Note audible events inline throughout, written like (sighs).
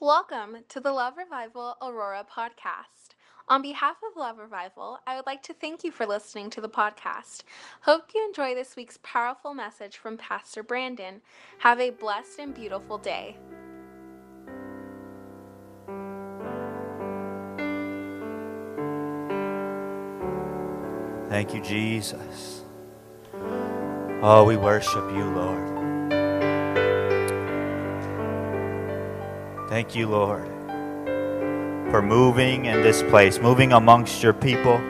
Welcome to the Love Revival Aurora podcast. On behalf of Love Revival, I would like to thank you for listening to the podcast. Hope you enjoy this week's powerful message from Pastor Brandon. Have a blessed and beautiful day. Thank you, Jesus. Oh, we worship you, Lord. Thank you, Lord, for moving in this place, moving amongst your people.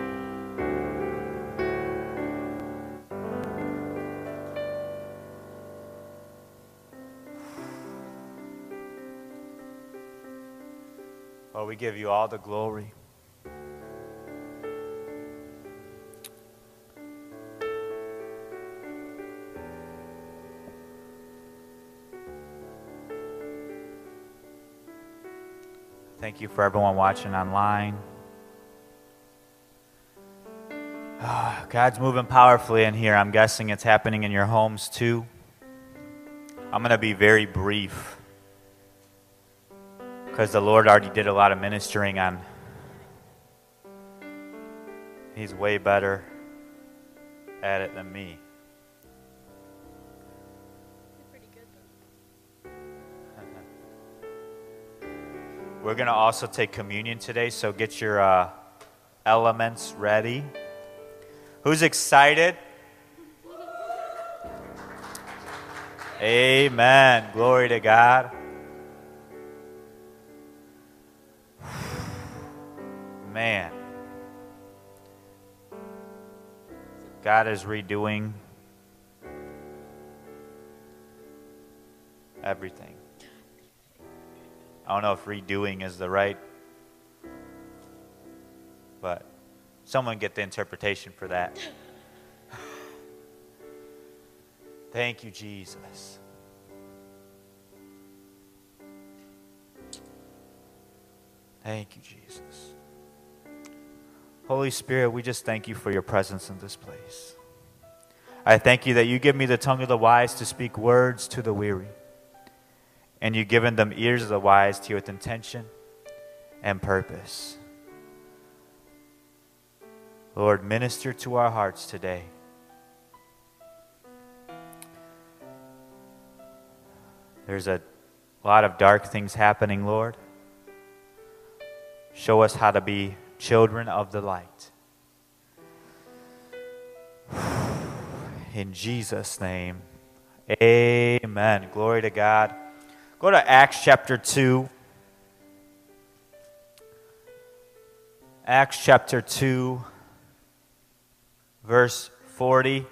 Oh, we give you all the glory. Thank you for everyone watching online. Oh, God's moving powerfully in here. I'm guessing it's happening in your homes too. I'm going to be very brief because the Lord already did a lot of ministering on. He's way better at it than me. We're going to also take communion today, so get your uh, elements ready. Who's excited? Amen. Glory to God. Man. God is redoing everything. I don't know if redoing is the right, but someone get the interpretation for that. (sighs) Thank you, Jesus. Thank you, Jesus. Holy Spirit, we just thank you for your presence in this place. I thank you that you give me the tongue of the wise to speak words to the weary and you've given them ears of the wise to hear with intention and purpose. Lord, minister to our hearts today. There's a lot of dark things happening, Lord. Show us how to be children of the light. (sighs) In Jesus' name, amen. Glory to God. Go to Acts chapter 2. Acts chapter 2, verse 40.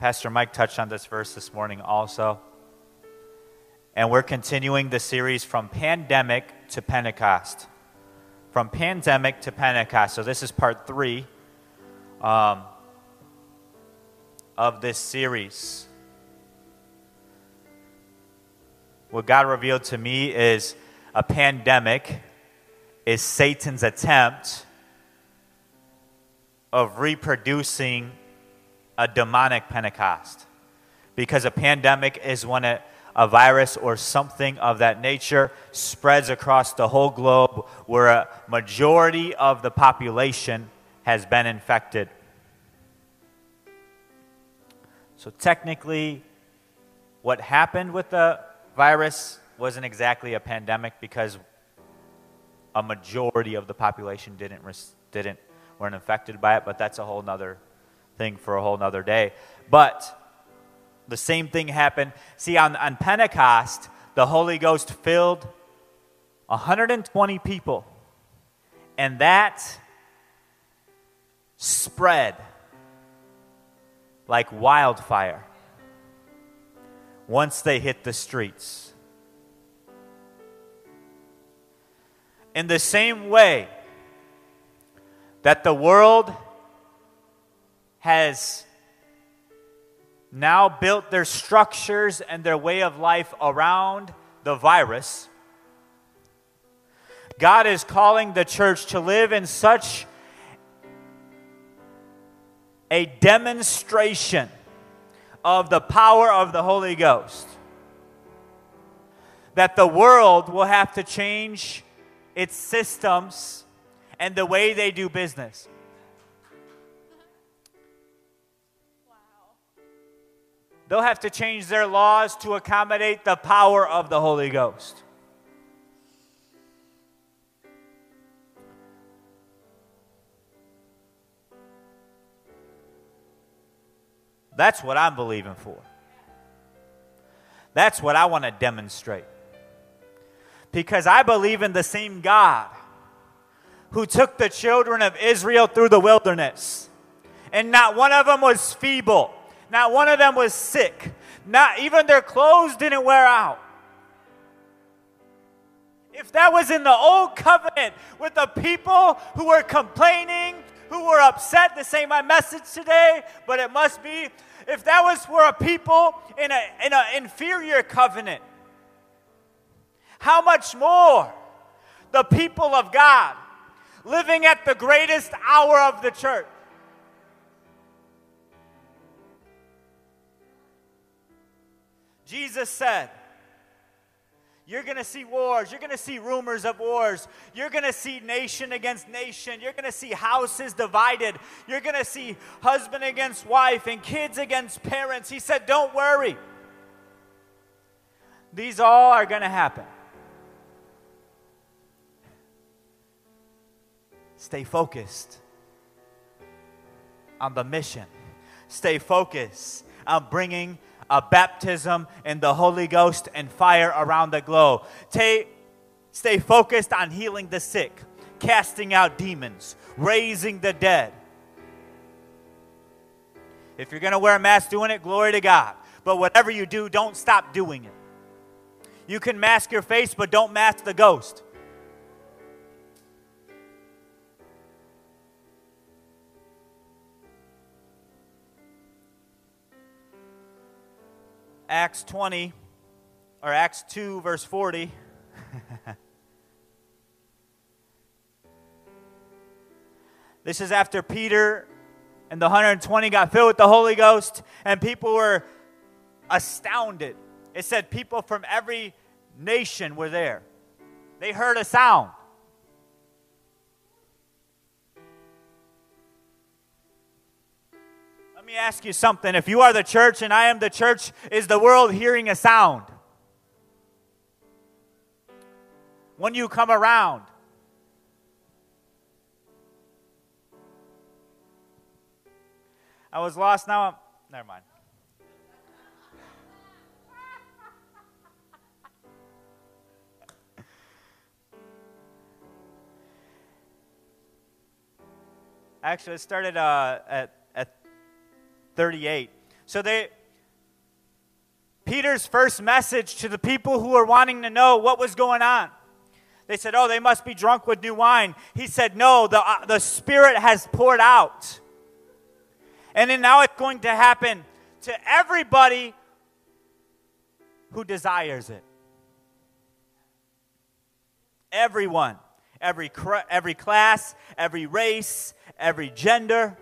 Pastor Mike touched on this verse this morning also. And we're continuing the series from pandemic to Pentecost. From pandemic to Pentecost. So this is part three um, of this series. What God revealed to me is a pandemic is Satan's attempt of reproducing a demonic Pentecost. Because a pandemic is when a, a virus or something of that nature spreads across the whole globe where a majority of the population has been infected. So, technically, what happened with the virus wasn't exactly a pandemic because a majority of the population didn't, didn't weren't infected by it, but that's a whole nother thing for a whole nother day. But the same thing happened. See, on, on Pentecost, the Holy Ghost filled 120 people, and that spread like wildfire once they hit the streets. In the same way that the world has now built their structures and their way of life around the virus, God is calling the church to live in such a demonstration of the power of the Holy Ghost. that the world will have to change its systems and the way they do business. They'll have to change their laws to accommodate the power of the Holy Ghost. That's what I'm believing for. That's what I want to demonstrate. Because I believe in the same God who took the children of Israel through the wilderness. And not one of them was feeble, not one of them was sick, not even their clothes didn't wear out. If that was in the old covenant with the people who were complaining, who were upset, to say my message today, but it must be if that was for a people in an in a inferior covenant, how much more the people of God living at the greatest hour of the church? Jesus said, you're going to see wars. You're going to see rumors of wars. You're going to see nation against nation. You're going to see houses divided. You're going to see husband against wife and kids against parents. He said, Don't worry. These all are going to happen. Stay focused on the mission. Stay focused on bringing a baptism in the Holy Ghost and fire around the globe. Stay, stay focused on healing the sick, casting out demons, raising the dead. If you're going to wear a mask doing it, glory to God. But whatever you do, don't stop doing it. You can mask your face, but don't mask the ghost. Acts 20, or Acts 2, verse 40. (laughs) this is after Peter and the 120 got filled with the Holy Ghost, and people were astounded. It said people from every nation were there. They heard a sound. Me ask you something. If you are the church and I am the church, is the world hearing a sound? When you come around, I was lost. Now I'm. Never mind. (laughs) Actually, it started uh, at 38. So they Peter's first message to the people who were wanting to know what was going on. They said, "Oh, they must be drunk with new wine." He said, "No, the uh, the Spirit has poured out." And then now it's going to happen to everybody who desires it. Everyone, every, every class, every race, every gender.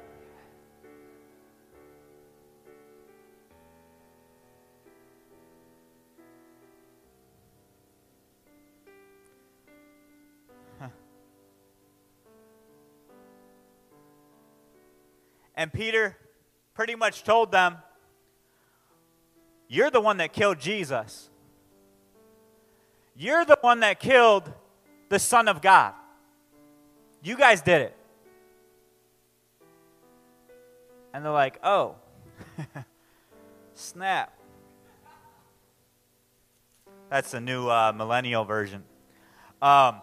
And Peter pretty much told them, You're the one that killed Jesus. You're the one that killed the Son of God. You guys did it. And they're like, Oh, (laughs) snap. That's the new uh, millennial version. Um,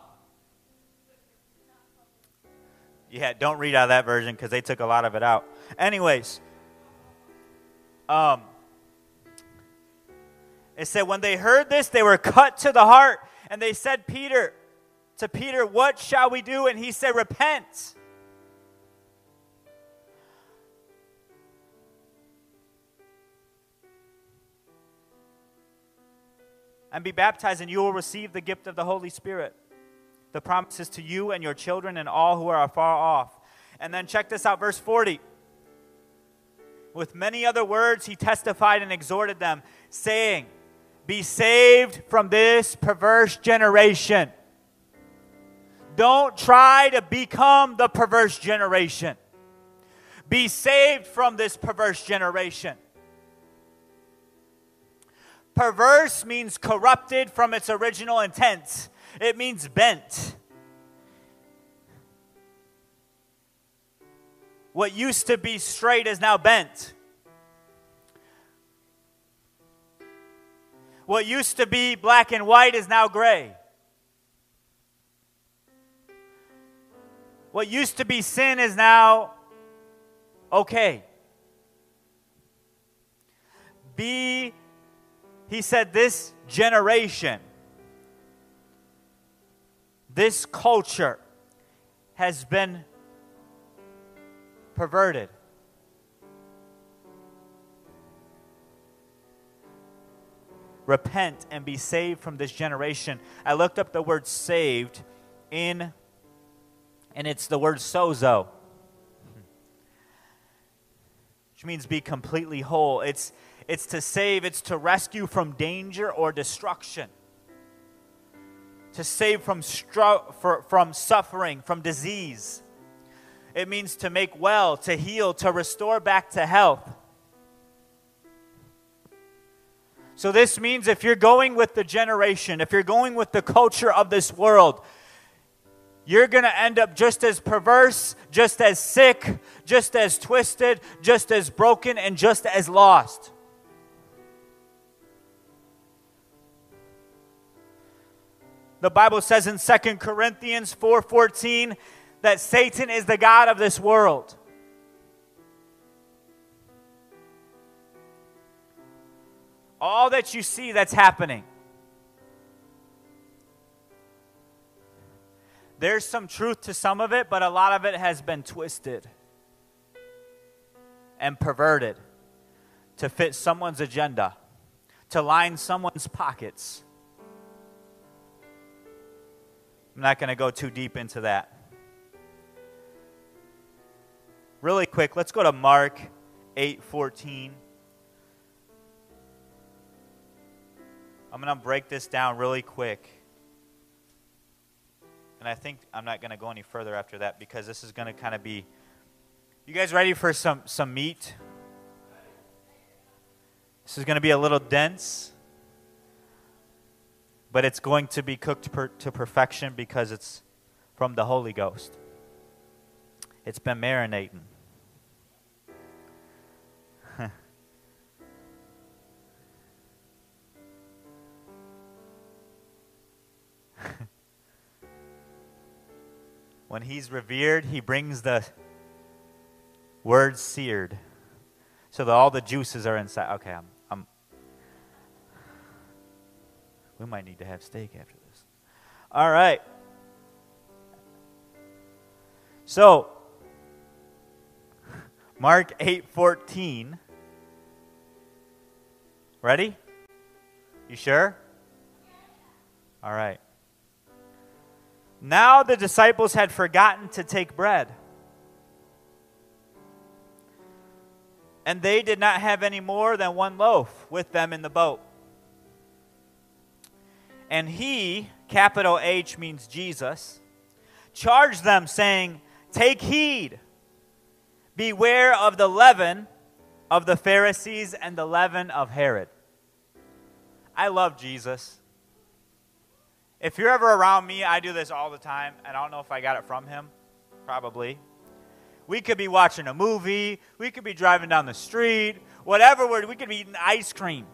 Yeah, don't read out that version because they took a lot of it out. Anyways, um, it said when they heard this, they were cut to the heart, and they said, Peter, to Peter, what shall we do? And he said, Repent. And be baptized, and you will receive the gift of the Holy Spirit the promises to you and your children and all who are afar off. And then check this out, verse 40. With many other words, he testified and exhorted them, saying, Be saved from this perverse generation. Don't try to become the perverse generation. Be saved from this perverse generation. Perverse means corrupted from its original intent, it means bent. What used to be straight is now bent. What used to be black and white is now gray. What used to be sin is now okay. Be, he said, this generation, this culture has been perverted. Repent and be saved from this generation. I looked up the word saved in, and it's the word sozo, which means be completely whole. It's, it's to save, it's to rescue from danger or destruction, to save from, stru- for, from suffering, from disease. It means to make well, to heal, to restore back to health. So, this means if you're going with the generation, if you're going with the culture of this world, you're going to end up just as perverse, just as sick, just as twisted, just as broken, and just as lost. The Bible says in 2 Corinthians 4:14 that Satan is the god of this world. all that you see that's happening. There's some truth to some of it, but a lot of it has been twisted and perverted to fit someone's agenda, to line someone's pockets. I'm not going to go too deep into that. Really quick, let's go to Mark 8:14. I'm going to break this down really quick. And I think I'm not going to go any further after that because this is going to kind of be. You guys ready for some, some meat? This is going to be a little dense, but it's going to be cooked per, to perfection because it's from the Holy Ghost. It's been marinating. (laughs) when he's revered, he brings the word seared so that all the juices are inside. Okay, I'm, we might need to have steak after this. All right. So, Mark 8:14. Ready? You sure? All right. Now the disciples had forgotten to take bread. And they did not have any more than one loaf with them in the boat. And he, capital H means Jesus, charged them, saying, Take heed, beware of the leaven of the Pharisees and the leaven of Herod. I love Jesus. If you're ever around me, I do this all the time, and I don't know if I got it from him. Probably. We could be watching a movie, we could be driving down the street, whatever, we could be eating ice cream.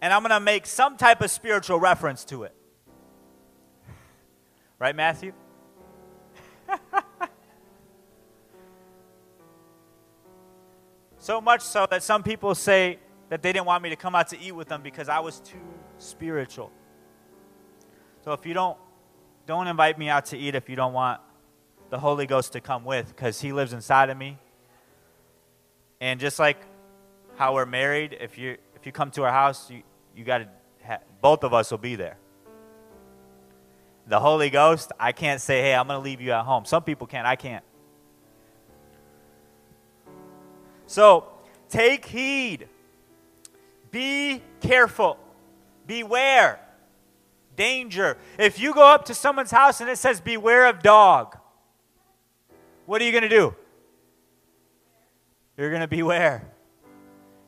And I'm going to make some type of spiritual reference to it. (laughs) Right, Matthew? (laughs) so much so that some people say that they didn't want me to come out to eat with them because I was too spiritual. So if you don't, don't invite me out to eat if you don't want the Holy Ghost to come with, because He lives inside of me. And just like how we're married, if you you come to our house, you you got to ha- both of us will be there. The Holy Ghost, I can't say, hey, I'm going to leave you at home. Some people can't. I can't. So take heed Be careful. Beware. Danger. If you go up to someone's house and it says, Beware of dog, what are you going to do? You're going to beware.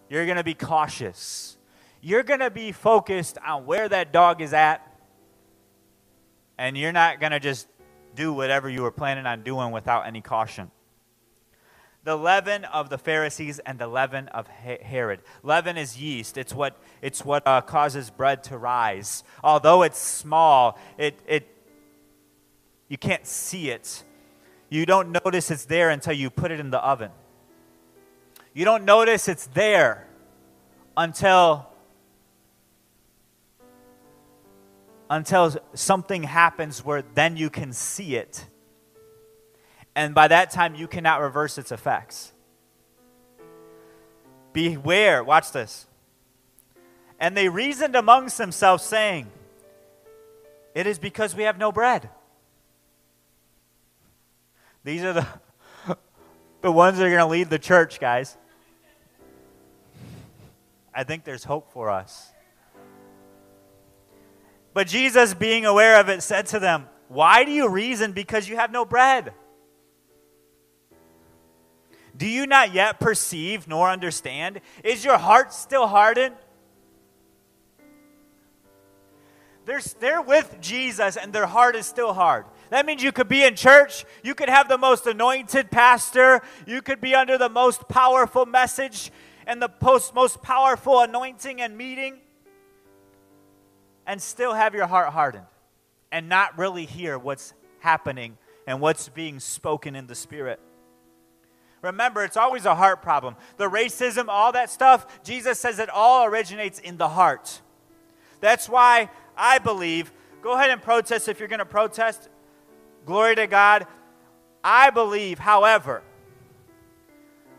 You're going to be cautious. You're going to be focused on where that dog is at. And you're not going to just do whatever you were planning on doing without any caution the leaven of the Pharisees and the leaven of Herod. Leaven is yeast. It's what, it's what uh, causes bread to rise. Although it's small, it, it, you can't see it. You don't notice it's there until you put it in the oven. You don't notice it's there until until something happens where then you can see it and by that time you cannot reverse its effects. Beware, watch this. And they reasoned amongst themselves, saying, It is because we have no bread. These are the, (laughs) the ones that are going to lead the church, guys. I think there's hope for us. But Jesus, being aware of it, said to them, Why do you reason because you have no bread? Do you not yet perceive nor understand? Is your heart still hardened? They're, they're with Jesus and their heart is still hard. That means you could be in church, you could have the most anointed pastor, you could be under the most powerful message and the post, most powerful anointing and meeting, and still have your heart hardened and not really hear what's happening and what's being spoken in the Spirit. Remember, it's always a heart problem. The racism, all that stuff, Jesus says it all originates in the heart. That's why I believe, go ahead and protest if you're going to protest. Glory to God. I believe, however,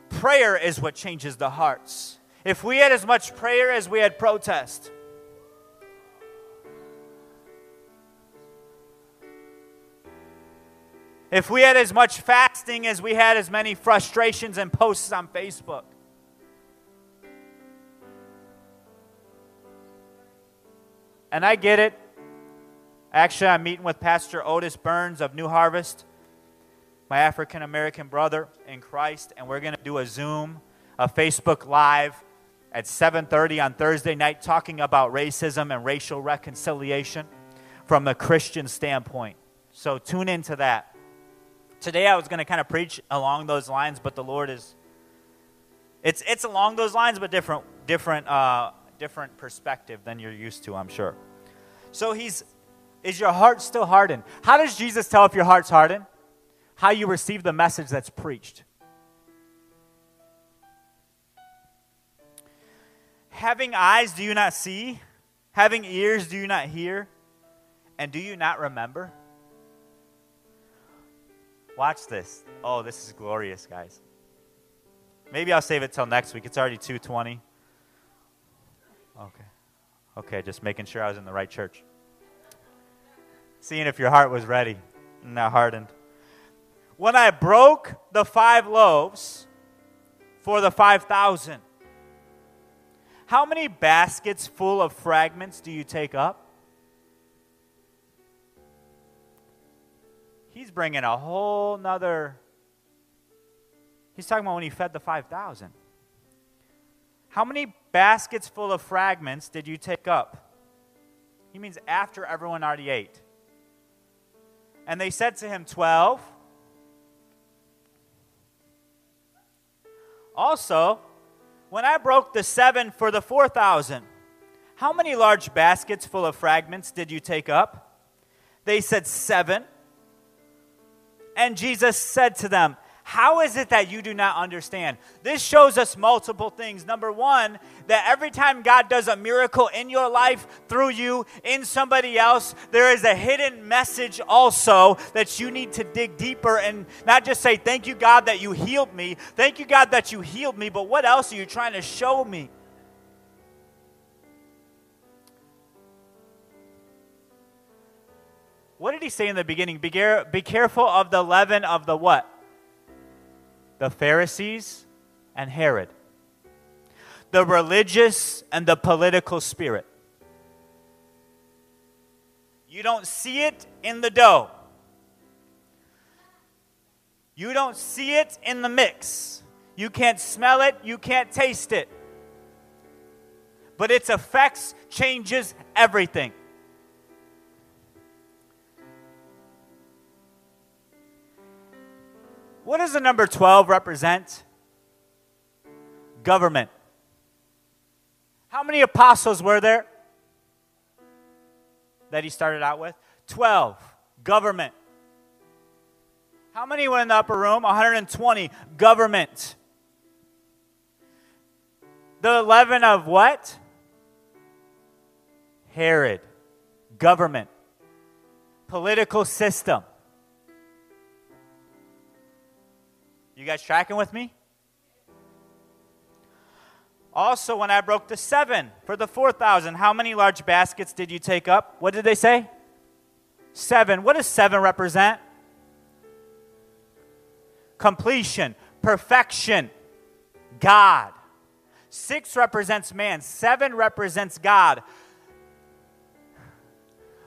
prayer is what changes the hearts. If we had as much prayer as we had protest, If we had as much fasting as we had as many frustrations and posts on Facebook. And I get it. Actually, I'm meeting with Pastor Otis Burns of New Harvest, my African American brother in Christ, and we're going to do a Zoom, a Facebook Live at 7:30 on Thursday night talking about racism and racial reconciliation from a Christian standpoint. So tune into that. Today I was going to kind of preach along those lines, but the Lord is it's it's along those lines but different different uh, different perspective than you're used to, I'm sure. So he's is your heart still hardened? How does Jesus tell if your heart's hardened? How you receive the message that's preached. Having eyes, do you not see? Having ears, do you not hear? And do you not remember? Watch this. Oh, this is glorious, guys. Maybe I'll save it till next week. It's already 2:20. Okay. Okay, just making sure I was in the right church. Seeing if your heart was ready not hardened. When I broke the five loaves for the 5,000, how many baskets full of fragments do you take up? he's bringing a whole nother. He's talking about when he fed the 5,000. How many baskets full of fragments did you take up? He means after everyone already ate. And they said to him, 12. Also, when I broke the seven for the 4,000, how many large baskets full of fragments did you take up? They said, Seven. And Jesus said to them, how is it that you do not understand? This shows us multiple things. Number one, that every time God does a miracle in your life, through you, in somebody else, there is a hidden message also that you need to dig deeper and not just say, Thank you, God, that you healed me. Thank you, God, that you healed me, but what else are you trying to show me? What did he say in the beginning? Be, be careful of the leaven of the what? The Pharisees and Herod. the religious and the political spirit. You don't see it in the dough. You don't see it in the mix. You can't smell it, you can't taste it. But its effects changes everything. What does the number 12 represent? Government. How many apostles were there that he started out with? 12. Government. How many were in the upper room? 120. Government. The leaven of what? Herod. Government. Political system. You guys tracking with me? Also, when I broke the seven for the 4,000, how many large baskets did you take up? What did they say? Seven. What does seven represent? Completion, perfection, God. Six represents man, seven represents God.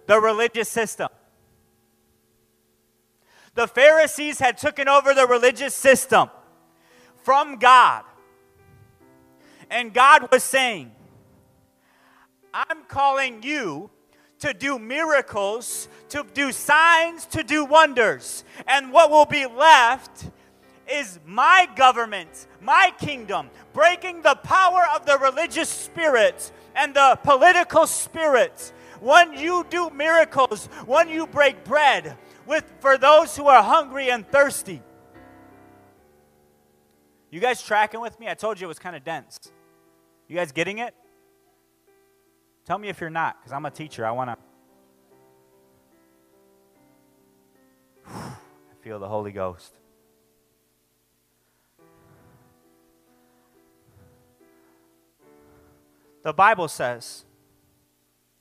The religious system. The Pharisees had taken over the religious system from God. And God was saying, I'm calling you to do miracles, to do signs, to do wonders. And what will be left is my government, my kingdom, breaking the power of the religious spirit and the political spirit. When you do miracles, when you break bread, with for those who are hungry and thirsty. You guys tracking with me? I told you it was kind of dense. You guys getting it? Tell me if you're not, because I'm a teacher. I want to. I feel the Holy Ghost. The Bible says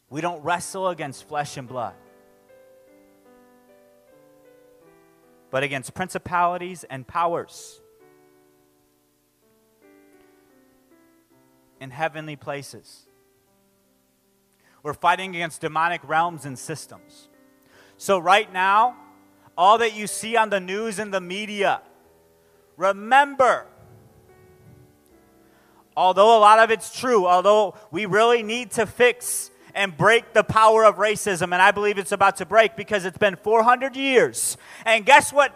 we don't wrestle against flesh and blood. But against principalities and powers in heavenly places. We're fighting against demonic realms and systems. So, right now, all that you see on the news and the media, remember, although a lot of it's true, although we really need to fix and break the power of racism. And I believe it's about to break because it's been 400 years. And guess what?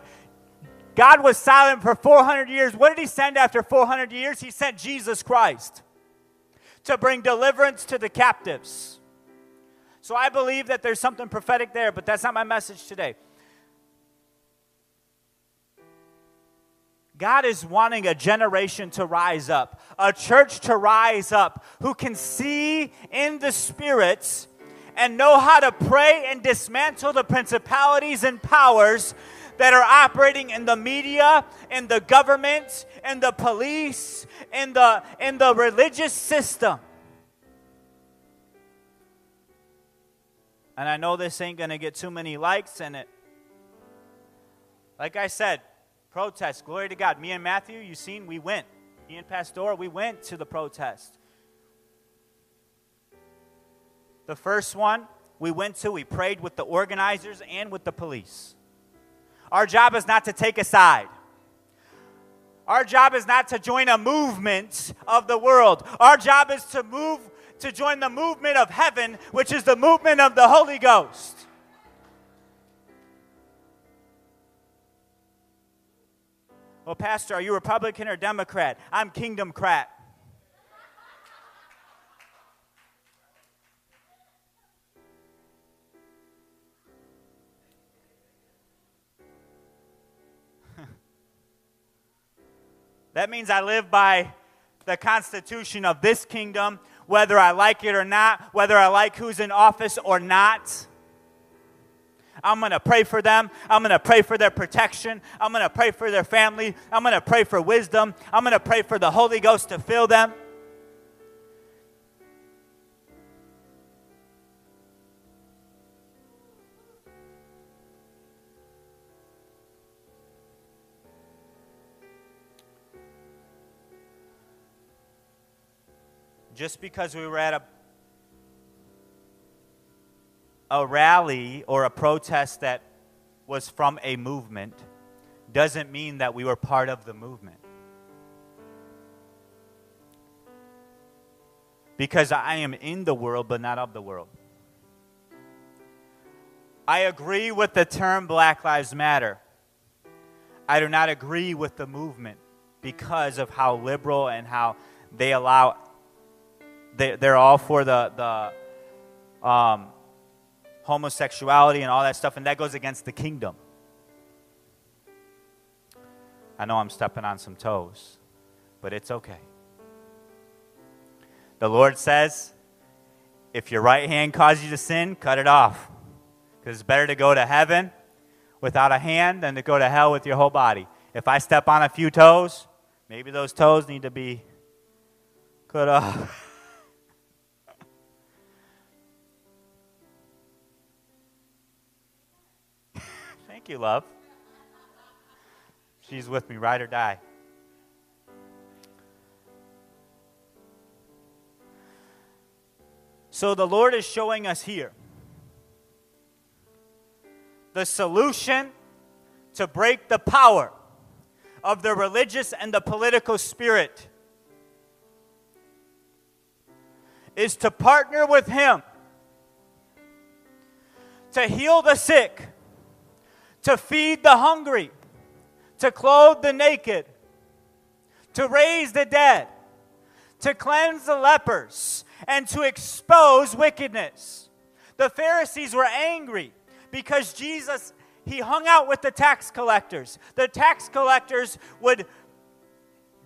God was silent for 400 years. What did he send after 400 years? He sent Jesus Christ to bring deliverance to the captives. So I believe that there's something prophetic there, but that's not my message today. God is wanting a generation to rise up, a church to rise up who can see in the spirits and know how to pray and dismantle the principalities and powers that are operating in the media, in the government, in the police, in the in the religious system. And I know this ain't going to get too many likes in it. Like I said, protest. Glory to God. Me and Matthew, you seen, we went. Me and Pastor, we went to the protest. The first one we went to, we prayed with the organizers and with the police. Our job is not to take a side. Our job is not to join a movement of the world. Our job is to move to join the movement of heaven, which is the movement of the Holy Ghost. Well, Pastor, are you Republican or Democrat? I'm Kingdom Crat. (laughs) that means I live by the constitution of this kingdom, whether I like it or not, whether I like who's in office or not. I'm going to pray for them. I'm going to pray for their protection. I'm going to pray for their family. I'm going to pray for wisdom. I'm going to pray for the Holy Ghost to fill them. just because we were at a a rally or a protest that was from a movement doesn't mean that we were part of the movement. Because I am in the world, but not of the world. I agree with the term Black Lives Matter. I do not agree with the movement because of how liberal and how they allow, they, they're all for the, the um, homosexuality and all that stuff, and that goes against the kingdom. I know I'm stepping on some toes, but it's okay. The Lord says, if your right hand causes you to sin, cut it off. Because it's better to go to heaven without a hand than to go to hell with your whole body. If I step on a few toes, maybe those toes need to be cut off. (laughs) You, love. She's with me, ride or die. So the Lord is showing us here the solution to break the power of the religious and the political spirit is to partner with Him to heal the sick, to feed the hungry, to clothe the naked, to raise the dead, to cleanse the lepers, and to expose wickedness. The Pharisees were angry because Jesus he hung out with the tax collectors. The tax collectors would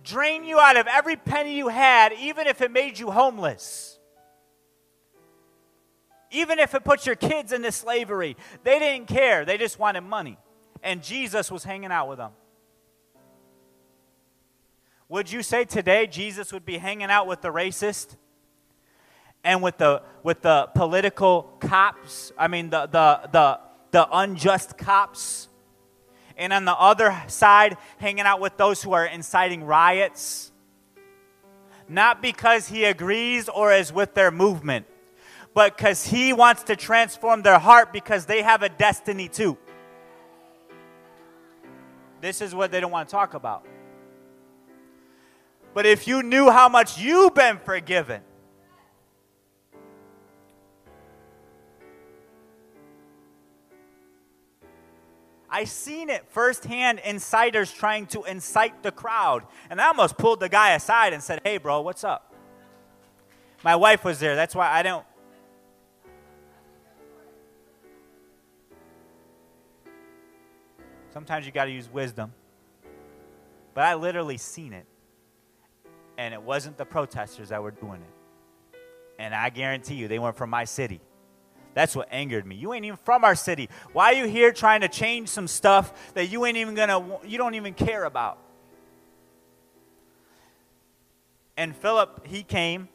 drain you out of every penny you had even if it made you homeless. Even if it put your kids into slavery, they didn't care. They just wanted money. And Jesus was hanging out with them. Would you say today Jesus would be hanging out with the racist and with the with the political cops? I mean the the the the unjust cops. And on the other side, hanging out with those who are inciting riots. Not because he agrees or is with their movement, but because he wants to transform their heart because they have a destiny too. This is what they don't want to talk about. But if you knew how much you've been forgiven, I seen it firsthand, insiders trying to incite the crowd. And I almost pulled the guy aside and said, Hey, bro, what's up? My wife was there. That's why I don't. Sometimes you got to use wisdom. But I literally seen it. And it wasn't the protesters that were doing it. And I guarantee you, they weren't from my city. That's what angered me. You ain't even from our city. Why are you here trying to change some stuff that you ain't even gonna, you don't even care about? And Philip, he came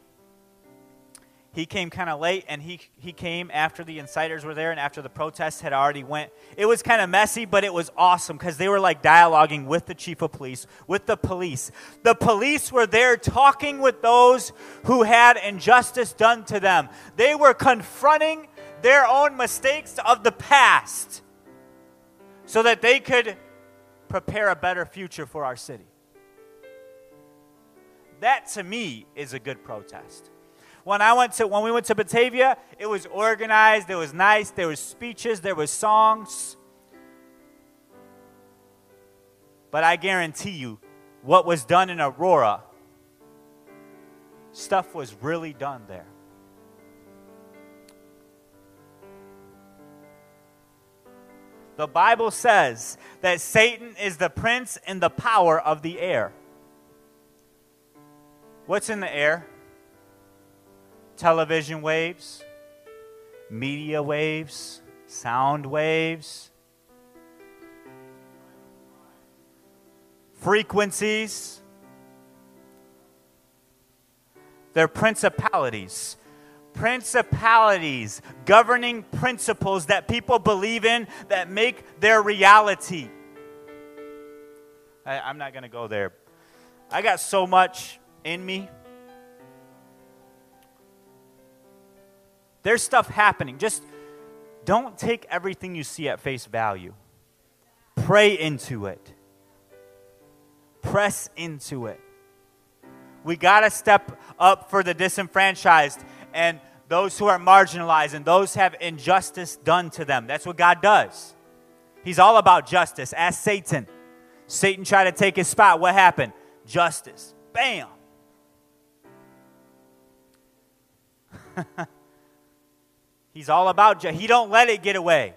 he came kind of late and he, he came after the inciters were there and after the protests had already went. It was kind of messy but it was awesome because they were like dialoguing with the chief of police with the police. The police were there talking with those who had injustice done to them. They were confronting their own mistakes of the past so that they could prepare a better future for our city. That to me is a good protest when I went to when we went to Batavia, it was organized, it was nice, there was speeches, there was songs. But I guarantee you, what was done in Aurora, stuff was really done there. The Bible says that Satan is the prince and the power of the air. What's in the air? Television waves, media waves, sound waves, frequencies. They're principalities. Principalities, governing principles that people believe in that make their reality. I, am not going to go there. I got so much in me There's stuff happening. Just don't take everything you see at face value. Pray into it. Press into it. We got to step up for the disenfranchised and those who are marginalized and those have injustice done to them. That's what God does. He's all about justice. Ask Satan. Satan tried to take his spot. What happened? Justice. Bam. (laughs) He's all about he don't let it get away.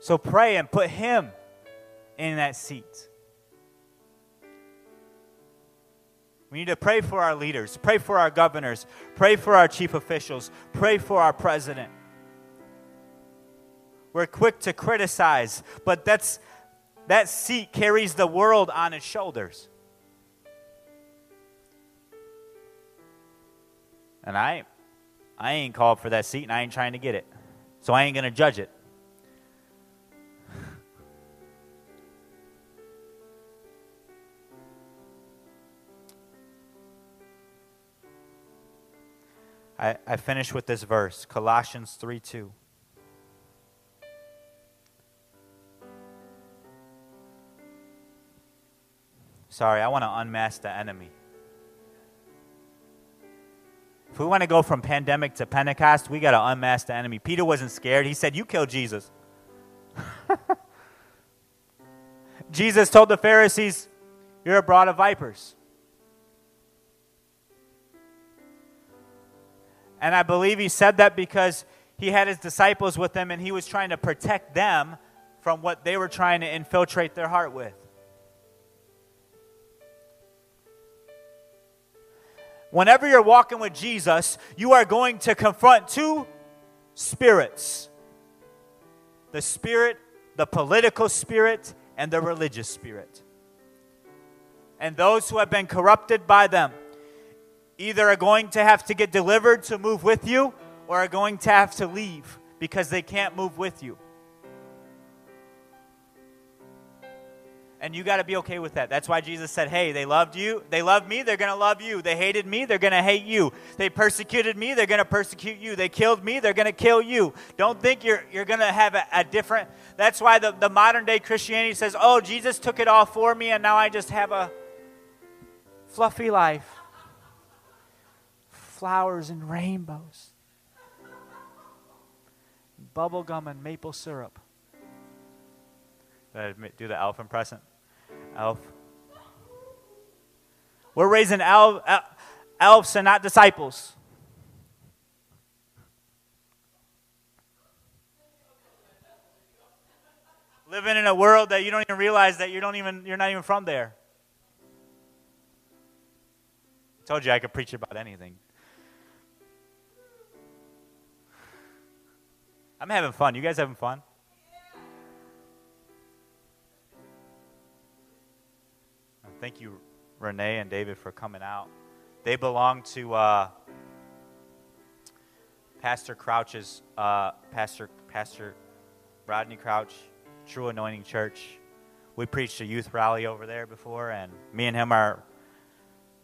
So pray and put him in that seat. We need to pray for our leaders, pray for our governors, pray for our chief officials, pray for our president. We're quick to criticize, but that's that seat carries the world on its shoulders. And I I ain't called for that seat and I ain't trying to get it. So I ain't going to judge it. I, I finish with this verse, Colossians 3 2. Sorry, I want to unmask the enemy. If we want to go from pandemic to Pentecost, we got to unmask the enemy. Peter wasn't scared. He said, You killed Jesus. (laughs) Jesus told the Pharisees, You're a brood of vipers. And I believe he said that because he had his disciples with him and he was trying to protect them from what they were trying to infiltrate their heart with. Whenever you're walking with Jesus, you are going to confront two spirits the spirit, the political spirit, and the religious spirit. And those who have been corrupted by them either are going to have to get delivered to move with you or are going to have to leave because they can't move with you. And you got to be okay with that. That's why Jesus said, Hey, they loved you. They loved me. They're going to love you. They hated me. They're going to hate you. They persecuted me. They're going to persecute you. They killed me. They're going to kill you. Don't think you're, you're going to have a, a, different. That's why the, the modern day Christianity says, Oh, Jesus took it all for me, and now I just have a fluffy life flowers and rainbows, bubble gum and maple syrup. Do the elf impression? Elf. We're raising elf, elves and not disciples. Living in a world that you don't even realize that you don't even you're not even from there. I told you I could preach about anything. I'm having fun. You guys having fun? Thank you, Renee and David, for coming out. They belong to uh, Pastor Crouch's, uh, Pastor Pastor Rodney Crouch, True Anointing Church. We preached a youth rally over there before, and me and him are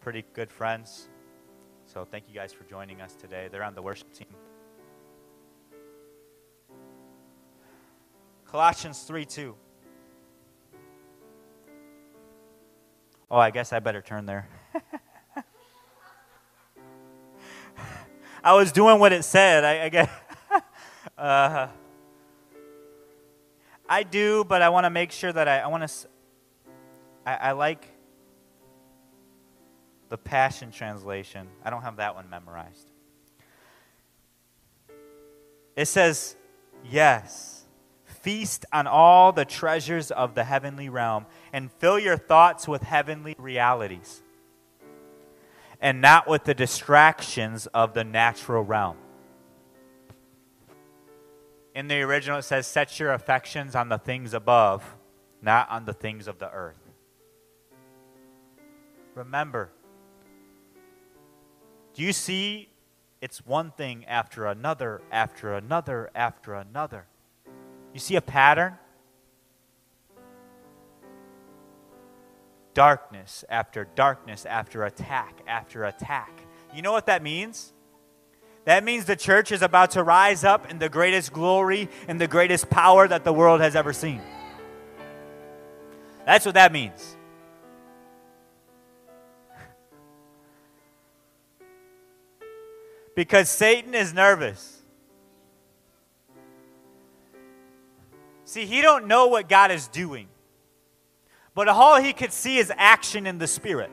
pretty good friends. So thank you guys for joining us today. They're on the worship team. Colossians 3 2. Oh, I guess I better turn there. (laughs) I was doing what it said. I, I guess. (laughs) uh, I do, but I want to make sure that I, I want to. I, I like the Passion Translation. I don't have that one memorized. It says, Yes Feast on all the treasures of the heavenly realm and fill your thoughts with heavenly realities and not with the distractions of the natural realm. In the original, it says, Set your affections on the things above, not on the things of the earth. Remember, do you see it's one thing after another, after another, after another? You see a pattern? Darkness after darkness after attack after attack You know what that means? That means the church is about to rise up in the greatest glory and the greatest power that the world has ever seen. That's what that means. (laughs) because Satan is nervous. See, he don't know what God is doing. But all he could see is action in the spirit.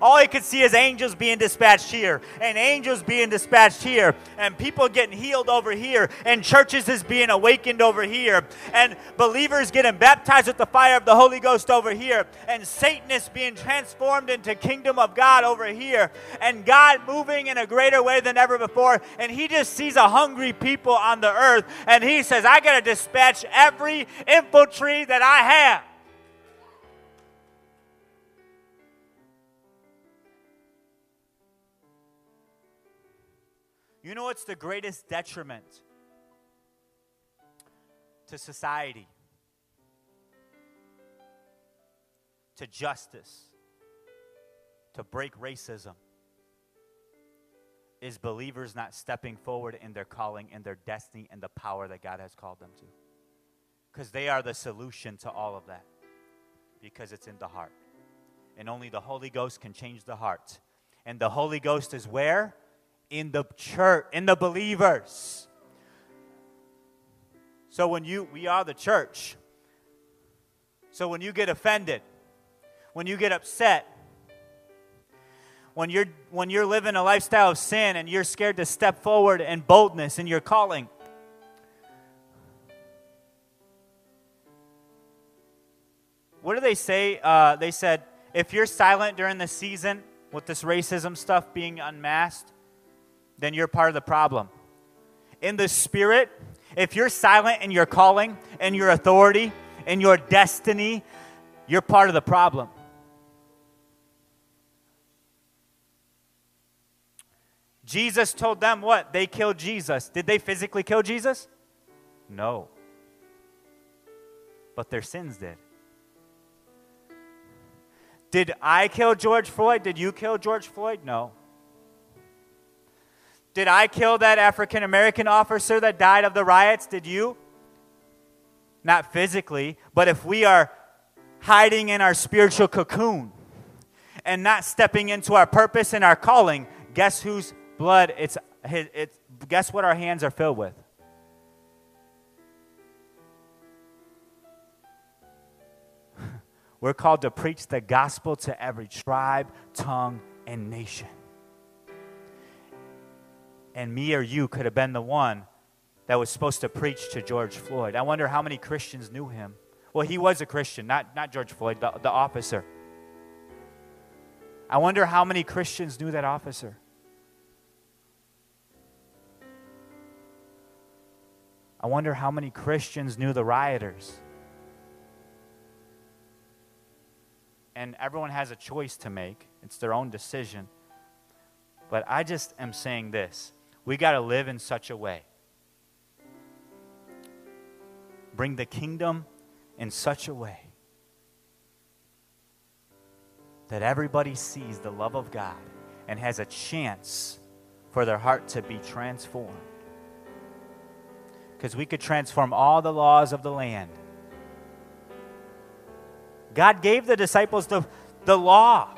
All he could see is angels being dispatched here, and angels being dispatched here, and people getting healed over here, and churches is being awakened over here, and believers getting baptized with the fire of the Holy Ghost over here, and Satanists being transformed into kingdom of God over here, and God moving in a greater way than ever before. And he just sees a hungry people on the earth, and he says, I got to dispatch every infantry that I have. You know what's the greatest detriment to society, to justice, to break racism? Is believers not stepping forward in their calling and their destiny and the power that God has called them to. Because they are the solution to all of that. Because it's in the heart. And only the Holy Ghost can change the heart. And the Holy Ghost is where? In the church, in the believers. So when you, we are the church. So when you get offended, when you get upset, when you're, when you're living a lifestyle of sin and you're scared to step forward in boldness in your calling, what do they say? Uh, they said, if you're silent during the season with this racism stuff being unmasked, then you're part of the problem. In the spirit, if you're silent in your calling and your authority and your destiny, you're part of the problem. Jesus told them what? They killed Jesus. Did they physically kill Jesus? No. But their sins did. Did I kill George Floyd? Did you kill George Floyd? No. Did I kill that African American officer that died of the riots? Did you? Not physically, but if we are hiding in our spiritual cocoon and not stepping into our purpose and our calling, guess whose blood it's, it's guess what our hands are filled with? (laughs) We're called to preach the gospel to every tribe, tongue, and nation and me or you could have been the one that was supposed to preach to George Floyd. I wonder how many Christians knew him. Well, he was a Christian, not, not George Floyd, the, the officer. I wonder how many Christians knew that officer. I wonder how many Christians knew the rioters. And everyone has a choice to make, it's their own decision. But I just am saying this we got to live in such a way. Bring the kingdom in such a way that everybody sees the love of God and has a chance for their heart to be transformed. Because we could transform all the laws of the land. God gave the disciples the, the law.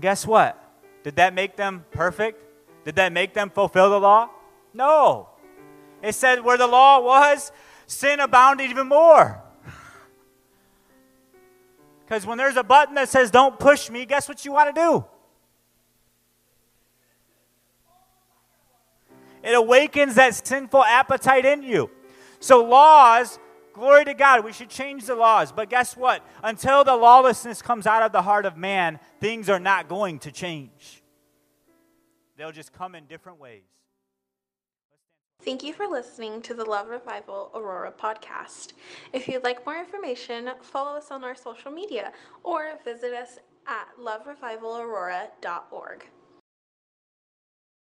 guess what? Did that make them perfect? Did that make them fulfill the law? No. It said where the law was, sin abounded even more. (laughs) Because when there's a button that says, don't push me, guess what you want to do? It awakens that sinful appetite in you. So, laws, glory to God, we should change the laws. But guess what? Until the lawlessness comes out of the heart of man, things are not going to change. They'll just come in different ways. Thank you for listening to the Love Revival Aurora podcast. If you'd like more information, follow us on our social media or visit us at loverevivalaurora.org.